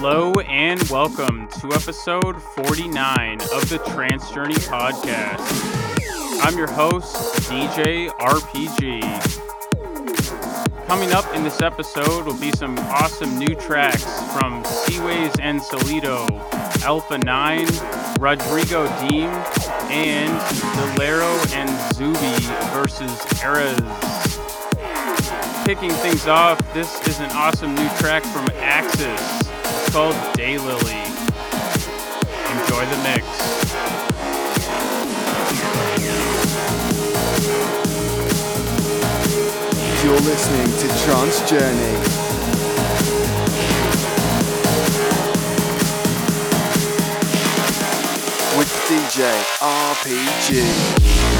Hello and welcome to episode 49 of the Trance Journey podcast. I'm your host, DJ RPG. Coming up in this episode will be some awesome new tracks from Seaways and Solido, Alpha 9, Rodrigo Deem, and Delero and Zubi versus Eras kicking things off, this is an awesome new track from Axis. Called Daylily. Enjoy the mix. You're listening to Trance Journey. With DJ RPG.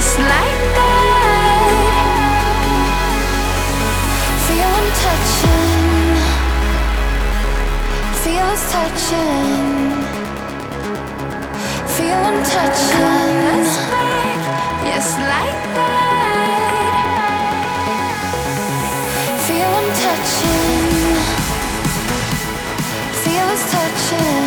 just like that. Feel I'm touching. Feel us touching. Feel I'm touching. Just like that. Feel I'm touching. Feel us touching.